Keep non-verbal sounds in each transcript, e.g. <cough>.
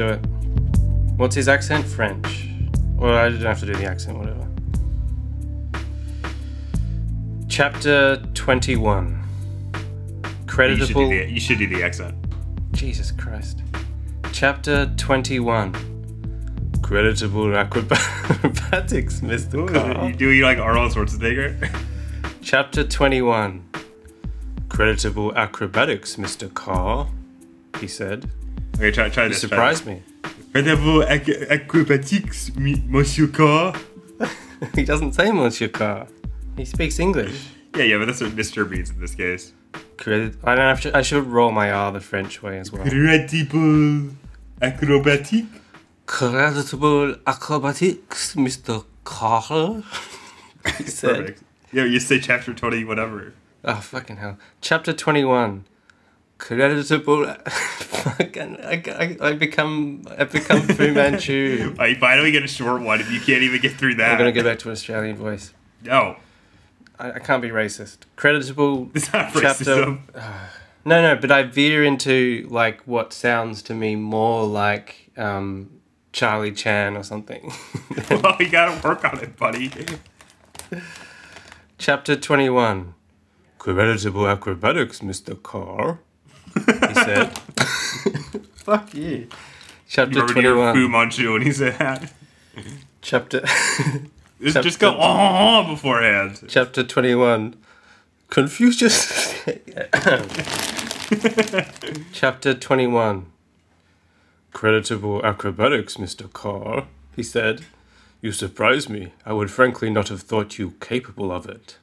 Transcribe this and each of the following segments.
Do it. What's his accent? French. Well, I don't have to do the accent, whatever. Chapter 21. You should, do Creditable. the, you should do the accent. Jesus Christ. Chapter 21. Creditable acrobatics, <laughs> Mr. You do you like Arnold Schwarzenegger? Chapter 21. Creditable acrobatics, Mr. Carr, he said. Okay, try, try You this. surprised me. Incredible ac- acrobatics, Monsieur Carr. <laughs> He doesn't say Monsieur Carr. He speaks English. Yeah, yeah, but that's what Mr. means in this case. Credit. I don't have to. I should roll my R the French way as well. Incredible acrobatic. Creditable acrobatics, Mr. Carr. <laughs> he said. Perfect. Yeah, you say chapter 20, whatever. Oh fucking hell! Chapter twenty-one. Creditable. <laughs> fucking. I, I, I become. I become Fu <laughs> Manchu. I finally get a short one if you can't even get through that. I'm gonna go back to an Australian voice. No, I, I can't be racist. Creditable. <laughs> it's not Chapter- racism. <sighs> No, no, but I veer into like what sounds to me more like um, Charlie Chan or something. well, you gotta work on it, buddy. Chapter 21. Creditable acrobatics, Mr. Carr. He said. <laughs> Fuck you. Chapter You remember your Fu Manchu when he said that? Chapter <laughs> Just, Chapter- just go oh beforehand. Chapter 21. Confucius. <laughs> Chapter 21. Creditable acrobatics, Mr. Carr. He said. You surprise me. I would frankly not have thought you capable of it.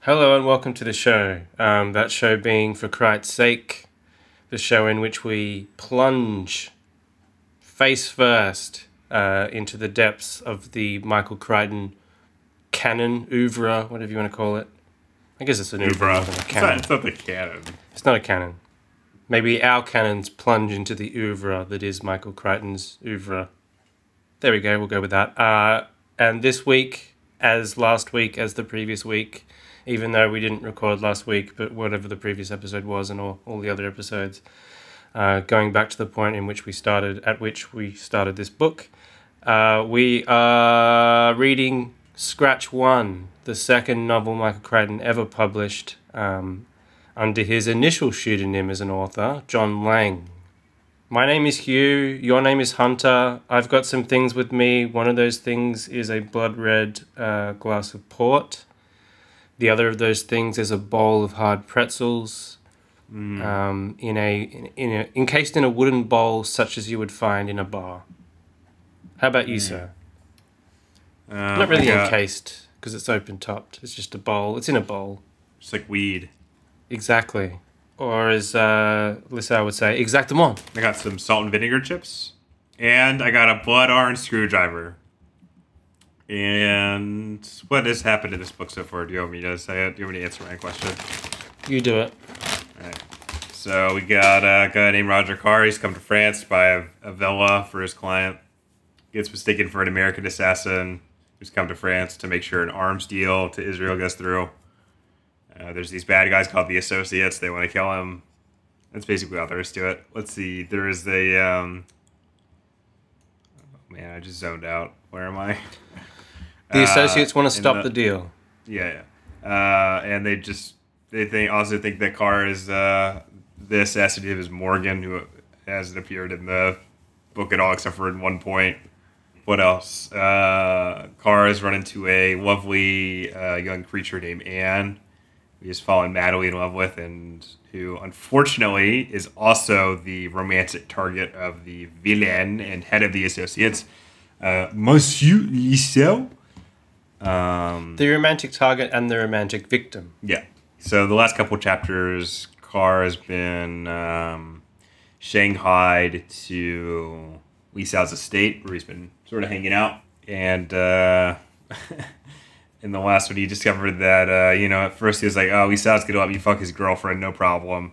Hello and welcome to the show. Um, that show being For Christ's Sake, the show in which we plunge face first uh, into the depths of the Michael Crichton canon, oeuvre, whatever you want to call it. I guess it's an oeuvre It's not, canon. it's not the canon. It's not a canon. Maybe our canons plunge into the oeuvre that is Michael Crichton's oeuvre. There we go, we'll go with that. Uh, and this week, as last week, as the previous week, even though we didn't record last week, but whatever the previous episode was and all, all the other episodes, uh, going back to the point in which we started, at which we started this book, uh, we are reading Scratch One, the second novel Michael Crichton ever published. Um, under his initial pseudonym as an author, John Lange. My name is Hugh, your name is Hunter. I've got some things with me. One of those things is a blood red uh, glass of port. The other of those things is a bowl of hard pretzels. Um, in a, in, in a encased in a wooden bowl such as you would find in a bar. How about you, sir? Uh, Not really got- encased because it's open topped. It's just a bowl. It's in a bowl. Just like weed. Exactly. Or as uh, Lisa would say, exactement. I got some salt and vinegar chips, and I got a blood orange screwdriver. And what has happened in this book so far? Do you want me to say it? Do you want me to answer my question? You do it. Alright. So we got a guy named Roger Carr. He's come to France to buy a, a villa for his client. Gets mistaken for an American assassin who's come to France to make sure an arms deal to Israel goes through. Uh, there's these bad guys called the Associates. They want to kill him. That's basically all there is to it. Let's see. There is the. Um, oh man, I just zoned out. Where am I? <laughs> The Uh, associates want to stop the, deal. yeah, yeah. Uh, and they just they think also think that Carr is uh, the assassin of is Morgan, who hasn't appeared in the book at all except for in one point. what else? Uh, Carr's run into a lovely uh, young creature named Anne, who he's fallen madly in love with, and who unfortunately is also the romantic target of the villain and head of the associates, uh, Monsieur Lissau. Um, The romantic target and the romantic victim. yeah. So the last couple chapters, Carr has been um, shanghaied to Lissau's estate, where he's been sort of hanging out. And uh, <laughs> in the last one, he discovered that, uh, you know, at first he was like, oh, Lissau's going to let me fuck his girlfriend, no problem.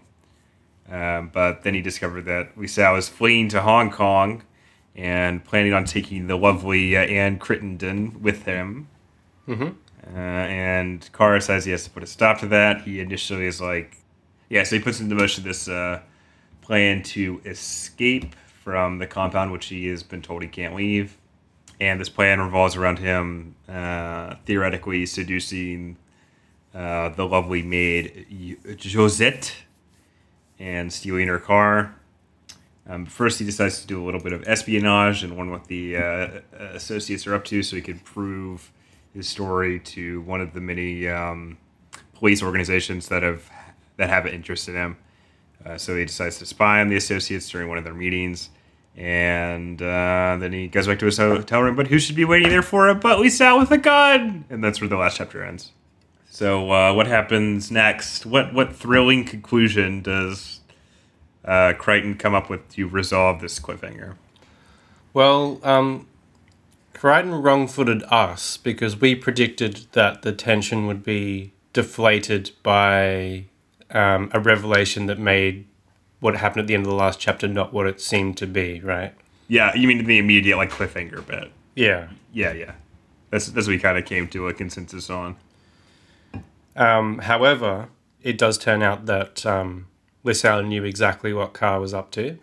Um, but then he discovered that Lissau is fleeing to Hong Kong and planning on taking the lovely uh, Anne Crittenden with him. Mm-hmm. Uh, and Kara says he has to put a stop to that. He initially is like, yeah, so he puts into motion this uh, plan to escape from the compound, which he has been told he can't leave. And this plan revolves around him uh, theoretically seducing uh, the lovely maid Josette and stealing her car. Um, first, he decides to do a little bit of espionage and wonder what the uh, associates are up to so he can prove his story to one of the many um, police organizations that have that have an interest in him. Uh, so he decides to spy on the associates during one of their meetings, and uh, then he goes back to his hotel room. But who should be waiting there for him? But Lissau with a gun, and that's where the last chapter ends. So uh, what happens next? What what thrilling conclusion does uh, Crichton come up with to resolve this cliffhanger? Well, um, Crichton wrong-footed us because we predicted that the tension would be deflated by um, a revelation that made what happened at the end of the last chapter not what it seemed to be, right? Yeah, you mean the immediate like cliffhanger bit? Yeah. Yeah, yeah. That's that's what we kind of came to a consensus on. Um, however, it does turn out that um, Lissau knew exactly what Carr was up to,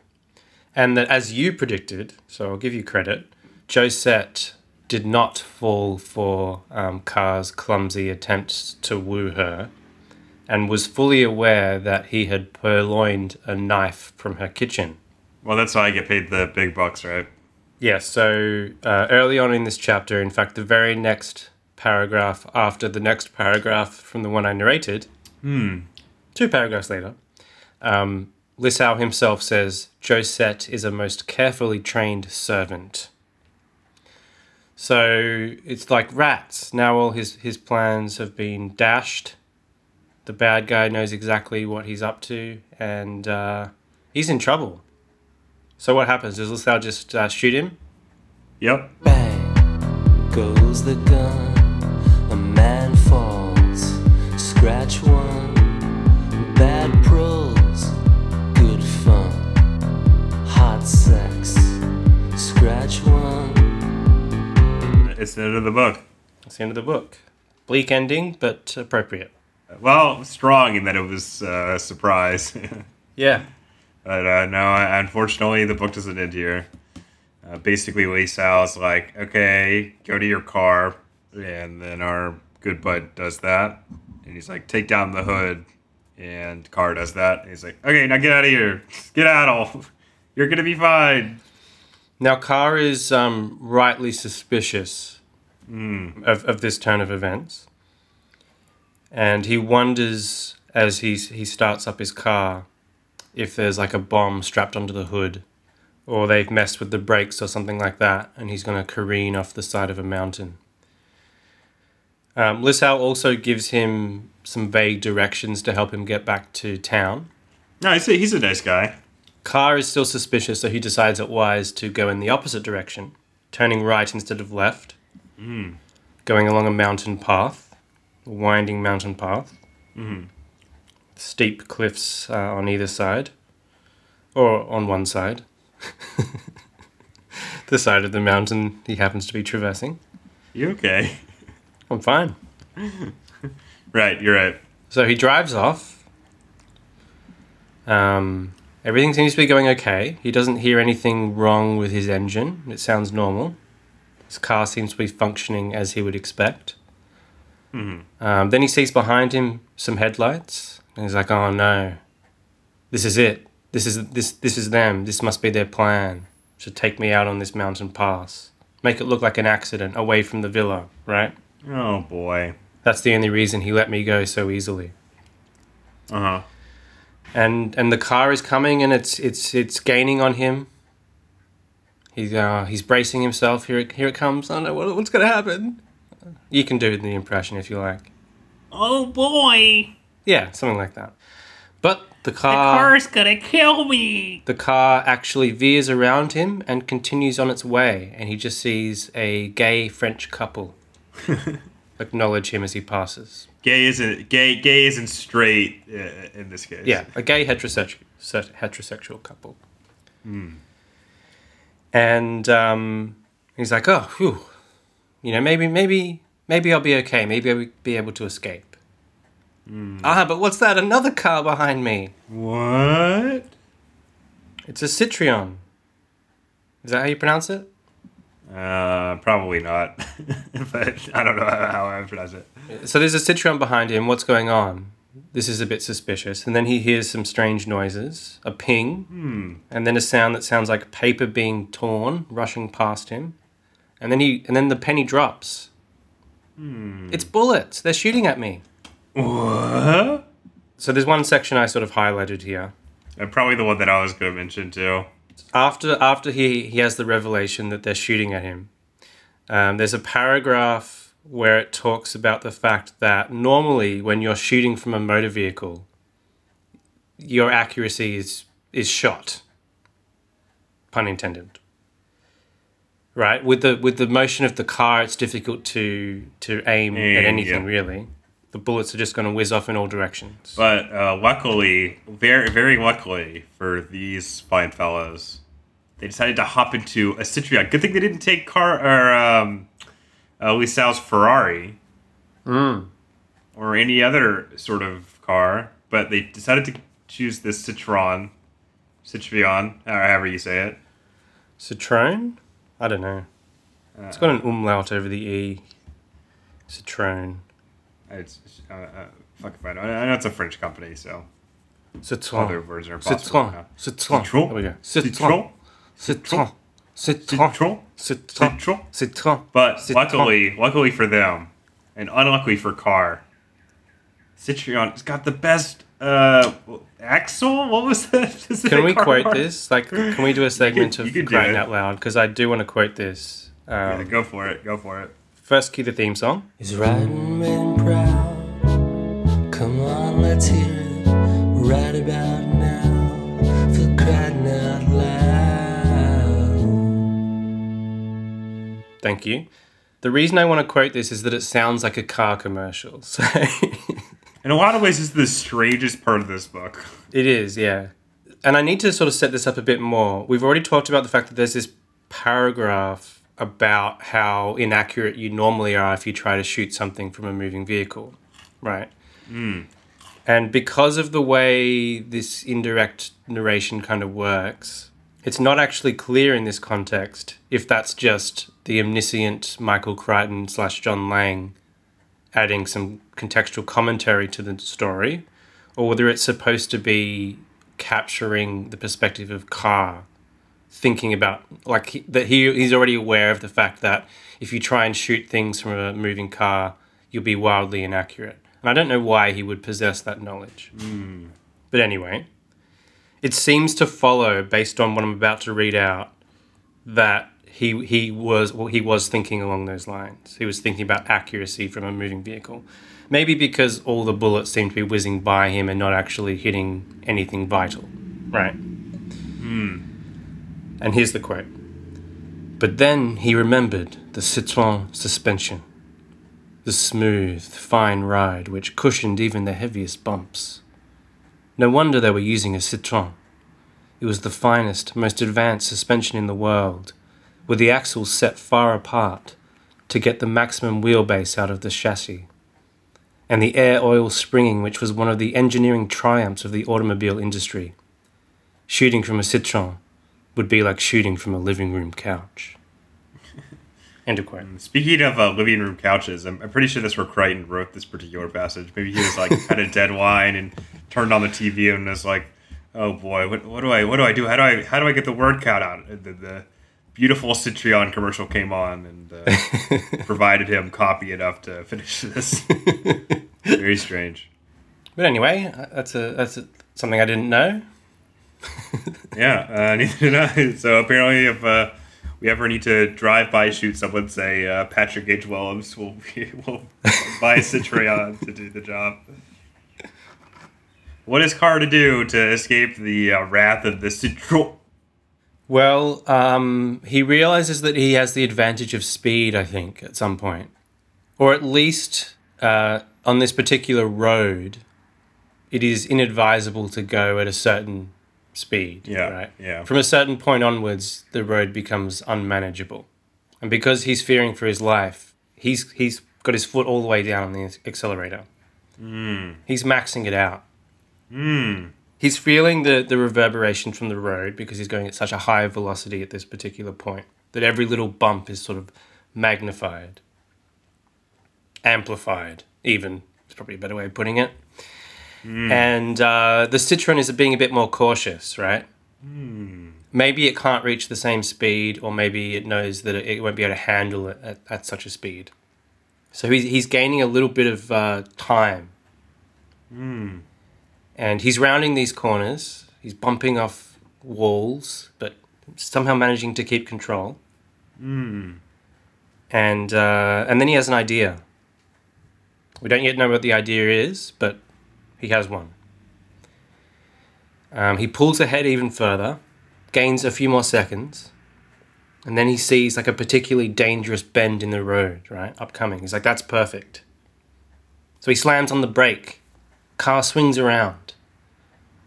and that as you predicted, so I'll give you credit, Josette did not fall for um, Carr's clumsy attempts to woo her, and was fully aware that he had purloined a knife from her kitchen. Well, that's how I get paid the big bucks, right? Yeah, so uh, early on in this chapter, in fact, the very next paragraph after the next paragraph from the one I narrated, hmm. two paragraphs later, um, Lissau himself says, Josette is a most carefully trained servant. So it's like rats. Now all his, his plans have been dashed. The bad guy knows exactly what he's up to, and uh, he's in trouble. So what happens? Does Lissau just uh, shoot him? Yep. Bang goes the gun. A man falls. Scratch one. The end of the book. That's the end of the book. Bleak ending, but appropriate. Well, strong in that it was uh, a surprise. <laughs> Yeah. but uh, no, unfortunately, the book doesn't end here. Uh, basically, Lissau's like, okay, go to your car. And then our good bud does that. And he's like, take down the hood. And Carr does that. And he's like, okay, now get out of here. Get out, all. You're going to be fine. Now, Carr is um, rightly suspicious of, of this turn of events. And he wonders as he, he starts up his car if there's like a bomb strapped onto the hood or they've messed with the brakes or something like that and he's going to careen off the side of a mountain. Um, Lissau also gives him some vague directions to help him get back to town. No, he's a, he's a nice guy. Carr is still suspicious, so he decides it wise to go in the opposite direction, turning right instead of left, going along a mountain path, a winding mountain path, steep cliffs uh, on either side, or on one side, <laughs> the side of the mountain he happens to be traversing. You okay? I'm fine. <laughs> Right, you're right. So he drives off. Um, everything seems to be going okay. He doesn't hear anything wrong with his engine. It sounds normal. His car seems to be functioning as he would expect. Um, then he sees behind him some headlights, and he's like, "Oh no, this is it. This is this this is them. This must be their plan to take me out on this mountain pass." make it look like an accident away from the villa, right? Oh boy. That's the only reason he let me go so easily. Uh huh. And and the car is coming and it's it's it's gaining on him. He's uh, he's bracing himself. Here it here it comes. I don't know what, what's gonna happen. You can do the impression if you like. Oh boy, Yeah, something like that. But the car the car car's gonna kill me. the car actually veers around him and continues on its way, and he just sees a gay French couple <laughs> acknowledge him as he passes. Gay isn't gay. Gay isn't straight uh, in this case. Yeah, a gay heterosexual heterosexual couple. And um, he's like, "Oh, whew. you know, maybe, maybe, maybe I'll be okay. Maybe I'll be able to escape." Ah, but what's that? Another car behind me. What? It's a Citroen. Is that how you pronounce it? Uh, probably not. <laughs> but I don't know how, how I pronounce it. So there's a Citroen behind him. What's going on? This is a bit suspicious. And then he hears some strange noises, a ping, and then a sound that sounds like paper being torn, rushing past him. And then he, and then the penny drops. It's bullets. They're shooting at me. What? So there's one section I sort of highlighted here. Uh, probably the one that I was going to mention too. After after he he has the revelation that they're shooting at him, um, there's a paragraph where it talks about the fact that normally when you're shooting from a motor vehicle, your accuracy is is shot. Pun intended. Right with the with the motion of the car, it's difficult to to aim Aim, at anything yeah. really. The bullets are just going to whiz off in all directions. But uh, luckily, very very luckily for these fine fellows, they decided to hop into a Citroen. Good thing they didn't take car or um, uh, Lissau's Ferrari or any other sort of car, but they decided to choose this Citroen, Citroen, however you say it. Citroen? I don't know. It's got an umlaut over the E. Citroen. It's uh, uh, fuck if I know. I know it's a French company, so Citroen. other words are possible. Citroen. Citroen. Citroen. There we. Citroen. Citroen. Citroen. Citroen. Citroen. Citroen. Citroen. But Citroen. luckily, luckily for them, and unluckily for Carr, Citroen has got the best uh, axle. What was that? <laughs> Can we quote part? this? Like, can we do a segment you of could do crying out loud? Because I do want to quote this. Yeah, Um, go for it. Go for it. first, key the theme song. He's riding red and proud. Come on, let's hear it right about now. For crying Thank you. The reason I want to quote this is that it sounds like a car commercial. <laughs> So In a lot of ways, is the strangest part of this book. It is, yeah. And I need to sort of set this up a bit more. We've already talked about the fact that there's this paragraph about how inaccurate you normally are if you try to shoot something from a moving vehicle, right? Hmm. And because of the way this indirect narration kind of works, it's not actually clear in this context if that's just the omniscient Michael Crichton slash John Lange adding some contextual commentary to the story, or whether it's supposed to be capturing the perspective of Carr, thinking about like he, that he he's already aware of the fact that if you try and shoot things from a moving car, you'll be wildly inaccurate. And I don't know why he would possess that knowledge. Hmm. But anyway, it seems to follow based on what I'm about to read out that he he was well, he was thinking along those lines. He was thinking about accuracy from a moving vehicle. Maybe because all the bullets seemed to be whizzing by him and not actually hitting anything vital, right? Hmm. And here's the quote. But then he remembered the Citroën suspension, the smooth, fine ride which cushioned even the heaviest bumps. No wonder they were using a Citroën. It was the finest, most advanced suspension in the world, with the axles set far apart to get the maximum wheelbase out of the chassis, and the air oil springing, which was one of the engineering triumphs of the automobile industry. Shooting from a Citroën would be like shooting from a living room couch. <laughs> End of quote. Speaking of uh, living room couches, I'm, I'm pretty sure that's where Crichton wrote this particular passage. Maybe he was like <laughs> had a dead wine and turned on the TV and was like, "Oh boy, what, what do I what do I do? How do I how do I get the word count out? The, the beautiful Citroen commercial came on and uh, <laughs> provided him copy enough to finish this. <laughs> Very strange. But anyway, uh, that's a that's a, something I didn't know. <laughs> Yeah, uh, neither did I. So apparently, if uh, we ever need to drive by shoot someone, say uh, Patrick Gage Willems will will buy a Citroen to do the job. What is Carr to do to escape the uh, wrath of the Citroen? Well, um, he realizes that he has the advantage of speed. I think at some point, or at least uh, on this particular road, it is inadvisable to go at a certain speed. Yeah, right. yeah. From a certain point onwards, the road becomes unmanageable, and because he's fearing for his life, he's he's got his foot all the way down on the accelerator. He's maxing it out. Hmm. He's feeling the, the reverberation from the road because he's going at such a high velocity at this particular point that every little bump is sort of magnified, amplified, even. It's probably a better way of putting it. And uh, the Citroen is being a bit more cautious, right? Maybe it can't reach the same speed, or maybe it knows that it won't be able to handle it at, at such a speed. So he's, he's gaining a little bit of uh, time. And he's rounding these corners. He's bumping off walls, but somehow managing to keep control. And uh, and then he has an idea. We don't yet know what the idea is, but he has one. Um, he pulls ahead even further, gains a few more seconds, and then he sees like a particularly dangerous bend in the road, right? Upcoming. He's like, that's perfect. So he slams on the brake. Car swings around.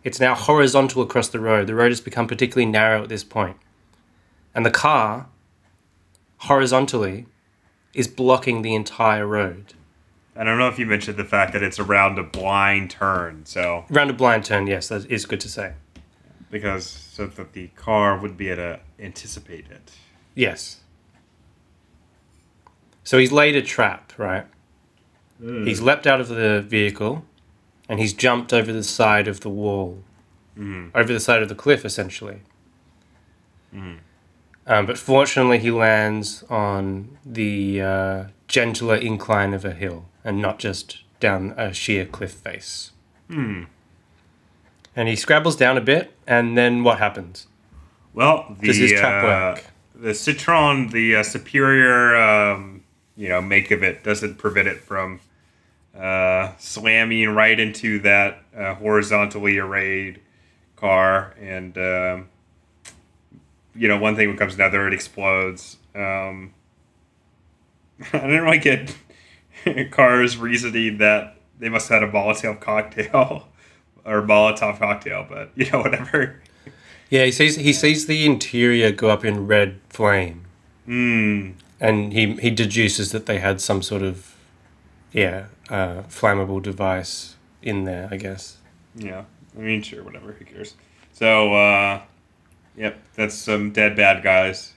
It's now horizontal across the road. The road has become particularly narrow at this point. And the car, horizontally, is blocking the entire road. I don't know if you mentioned the fact that it's around a blind turn, so Round a blind turn, yes, that is good to say. because so that the car would be able to anticipate it. Yes. So he's laid a trap, right? Mm. He's leapt out of the vehicle and he's jumped over the side of the wall, over the side of the cliff, essentially. Um, but fortunately, he lands on the uh, gentler incline of a hill and not just down a sheer cliff face. And he scrabbles down a bit, and then what happens? Well, the Does his trap uh, work? the Citroen, the uh, superior, um, you know, make of it doesn't prevent it from uh, slamming right into that uh, horizontally arrayed car, and um, you know, one thing becomes another, it explodes. Um, <laughs> I didn't really get <laughs> Carr's reasoning that they must have had a Molotov cocktail <laughs> or Molotov cocktail, but you know, whatever. Yeah, he sees he sees the interior go up in red flame, Hmm. and he he deduces that they had some sort of yeah uh, flammable device in there. I guess. Yeah, I mean, sure, whatever. Who cares? So, uh, yep, that's some dead bad guys.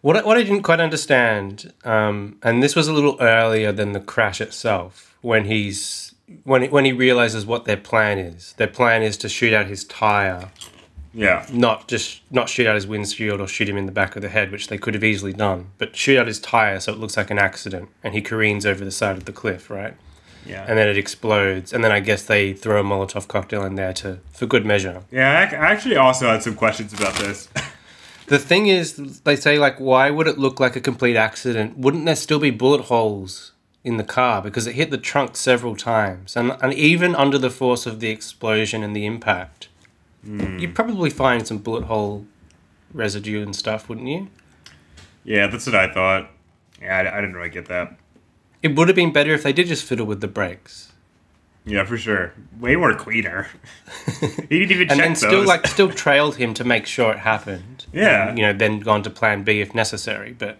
What I- what I didn't quite understand, um, and this was a little earlier than the crash itself, when he's when when he realizes what their plan is. Their plan is to shoot out his tire, Yeah, not just not shoot out his windshield or shoot him in the back of the head, which they could have easily done, but shoot out his tire so it looks like an accident, and he careens over the side of the cliff, right? Yeah, and then it explodes, and then I guess they throw a Molotov cocktail in there to for good measure. yeah. I I actually also had some questions about this. <laughs> The thing is, they say like, why would it look like a complete accident? Wouldn't there still be bullet holes in the car because it hit the trunk several times, and and even under the force of the explosion and the impact, hmm. you'd probably find some bullet hole residue and stuff, wouldn't you? yeah, that's what I thought. Yeah, I, I didn't really get that. It would have been better if they did just fiddle with the brakes. Yeah, for sure. Way more cleaner. <laughs> he didn't even and then those. still like still trailed him to make sure it happened. Yeah. And, you know, then gone to plan B if necessary. But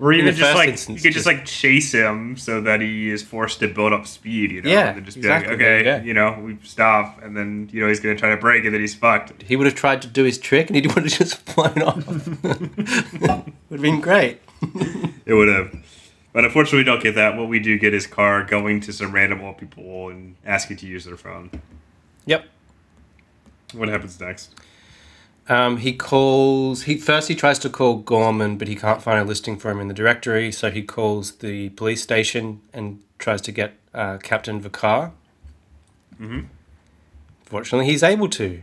or even just like instance, you could just, just- like chase him so that he is forced to build up speed. You know, Yeah, and then just exactly, be like, okay, there you know, we stop, and then you know he's gonna try to break, and then he's fucked. he would have tried to do his trick and he <laughs> would have just flown off. <laughs> would have been great. It would have. But unfortunately, we don't get that. What we do get is Carr going to some random old people and asking to use their phone. Yep. What happens next? Um, he calls. He first he tries to call Gorman, but he can't find a listing for him in the directory. So he calls the police station and tries to get uh, Captain Vicar. Mhm. Fortunately, he's able to.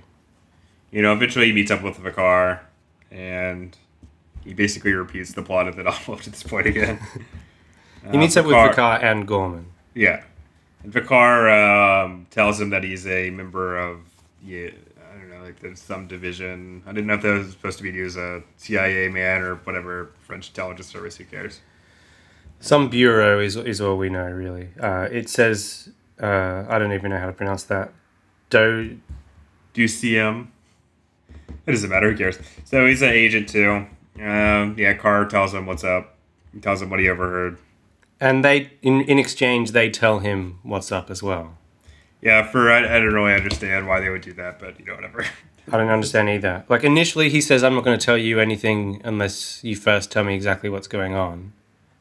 You know, eventually he meets up with Vicar, and he basically repeats the plot of the <laughs> novel up to this point again. <laughs> He meets up with Vicar and Gorman. Yeah. And Vicar um, tells him that he's a member of, yeah, I don't know, like there's some division. I didn't know if that was supposed to be used a CIA man or whatever French intelligence service. Who cares? Some bureau is is all we know really. Uh, it says uh, I don't even know how to pronounce that. Do Do you see him? It doesn't matter. Who cares? So he's an agent too. Um, yeah, Carr tells him what's up. He tells him what he overheard. And they in in exchange they tell him what's up as well. Yeah, for I, I don't really understand why they would do that, but you know whatever. <laughs> I don't understand either. Like initially, he says, "I'm not going to tell you anything unless you first tell me exactly what's going on,"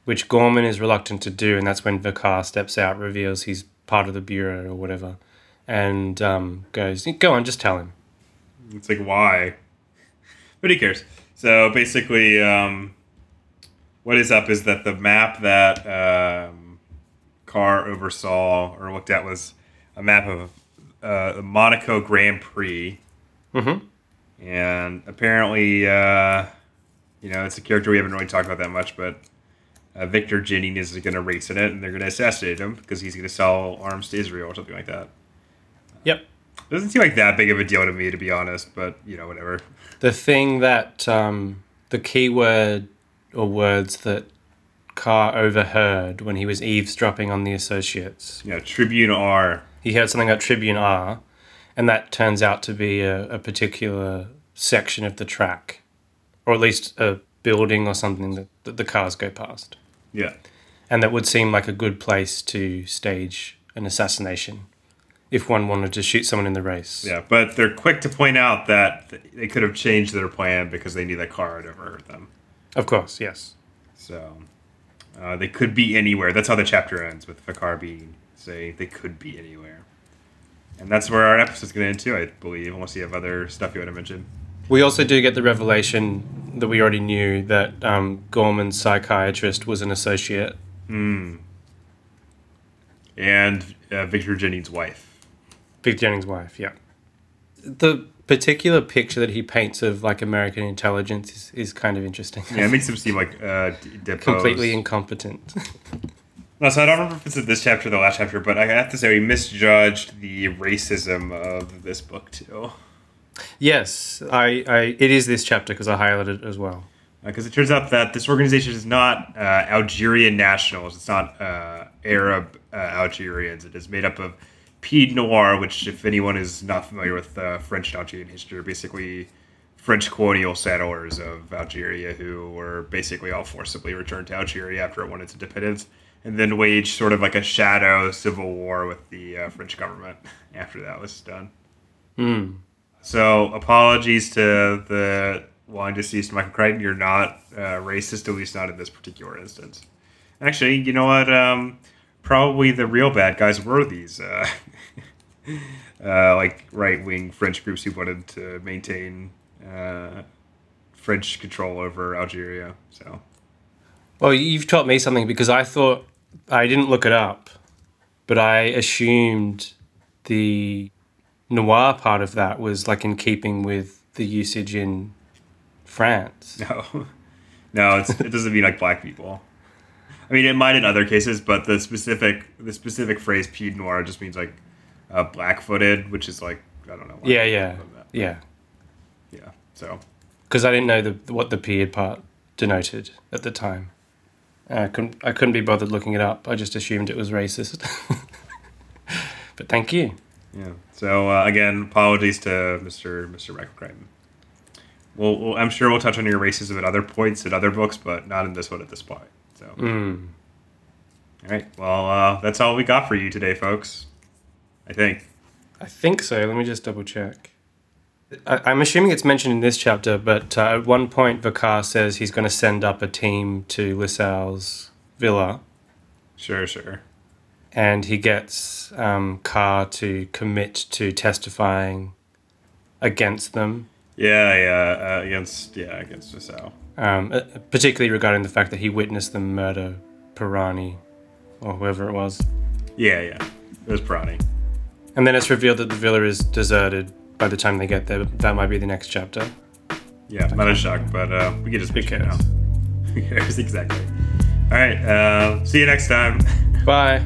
which Gorman is reluctant to do, and that's when Vicar steps out, reveals he's part of the bureau or whatever, and um, goes, "Go on, just tell him." It's like why? But he cares. So basically, um, what is up is that the map that um, Carr oversaw or looked at was a map of uh, the Monaco Grand Prix, Mm-hmm. and apparently, uh, you know, it's a character we haven't really talked about that much, but. Uh, Victor Jennings is going to race in it, and they're going to assassinate him because he's going to sell arms to Israel or something like that. Yep. Doesn't seem like that big of a deal to me, to be honest. But you know, whatever. The thing that um, the keyword or words that Carr overheard when he was eavesdropping on the associates Yeah, Tribune R. he heard something about Tribune R, and that turns out to be a, a particular section of the track, or at least a building or something that, that the cars go past. Yeah. And that would seem like a good place to stage an assassination if one wanted to shoot someone in the race. Yeah, but they're quick to point out that they could have changed their plan because they knew that Carr had overheard them. Of course, yes. So uh, they could be anywhere. That's how the chapter ends with Vicar being say they could be anywhere. And that's where our episode's going to end too, I believe, unless you have other stuff you want to mention. We also do get the revelation that we already knew that um, Gorman's psychiatrist was an associate. Hmm. And uh, Victor Jennings' wife. Victor Jennings' wife, yeah. The particular picture that he paints of like American intelligence is, is kind of interesting. Yeah, it makes him seem like uh, d- completely incompetent. <laughs> No, so I don't remember if it's in this chapter or the last chapter, but I have to say we misjudged the racism of this book too. yes, I, I it is this chapter because I highlighted it as well. Because it turns out that this organization is not uh, Algerian nationals. It's not uh, Arab uh, Algerians. It is made up of Pied Noir, which, if anyone is not familiar with uh, French Algerian history, basically French colonial settlers of Algeria who were basically all forcibly returned to Algeria after it won its independence, and then waged sort of like a shadow civil war with the uh, French government <laughs> after that was done. Hmm. So apologies to the long deceased Michael Crichton. You're not uh, racist, at least not in this particular instance. Actually, you know what? Um, probably the real bad guys were these uh, <laughs> uh, like right wing French groups who wanted to maintain uh, French control over Algeria. So Well, you've taught me something because I thought I didn't look it up, but I assumed the noir part of that was like in keeping with the usage in France. <laughs> no, no, it's, it doesn't mean like black people. I mean, it might in other cases, but the specific the specific phrase "pied noir" just means like uh, black-footed, which is like I don't know. why Yeah, yeah, that. yeah. yeah. So Because I didn't know the what the "pied" part denoted at the time. I couldn't I couldn't be bothered looking it up. I just assumed it was racist. <laughs> but thank you. yeah. So uh, again, apologies to Mr. Mr. Michael Crichton. We'll, we'll, I'm sure we'll touch on your racism at other points in other books, but not in this one at this point. So, Mm. all right. Well, uh, that's all we got for you today, folks. I think. I think so. Let me just double check. I, I'm assuming it's mentioned in this chapter, but uh, at one point, Vicar says he's going to send up a team to Lissau's villa, Sure, sure. and he gets um, Carr to commit to testifying against them. Yeah, yeah, uh, against yeah against Vassal. Um, uh, particularly regarding the fact that he witnessed them murder Pirani, or whoever it was. Yeah, yeah, it was Pirani. And then it's revealed that the villa is deserted by the time they get there. That might be the next chapter. Yeah, not a shock, but uh, we can just Who mention it now. <laughs> Who cares exactly? All right, uh, see you next time. <laughs> Bye.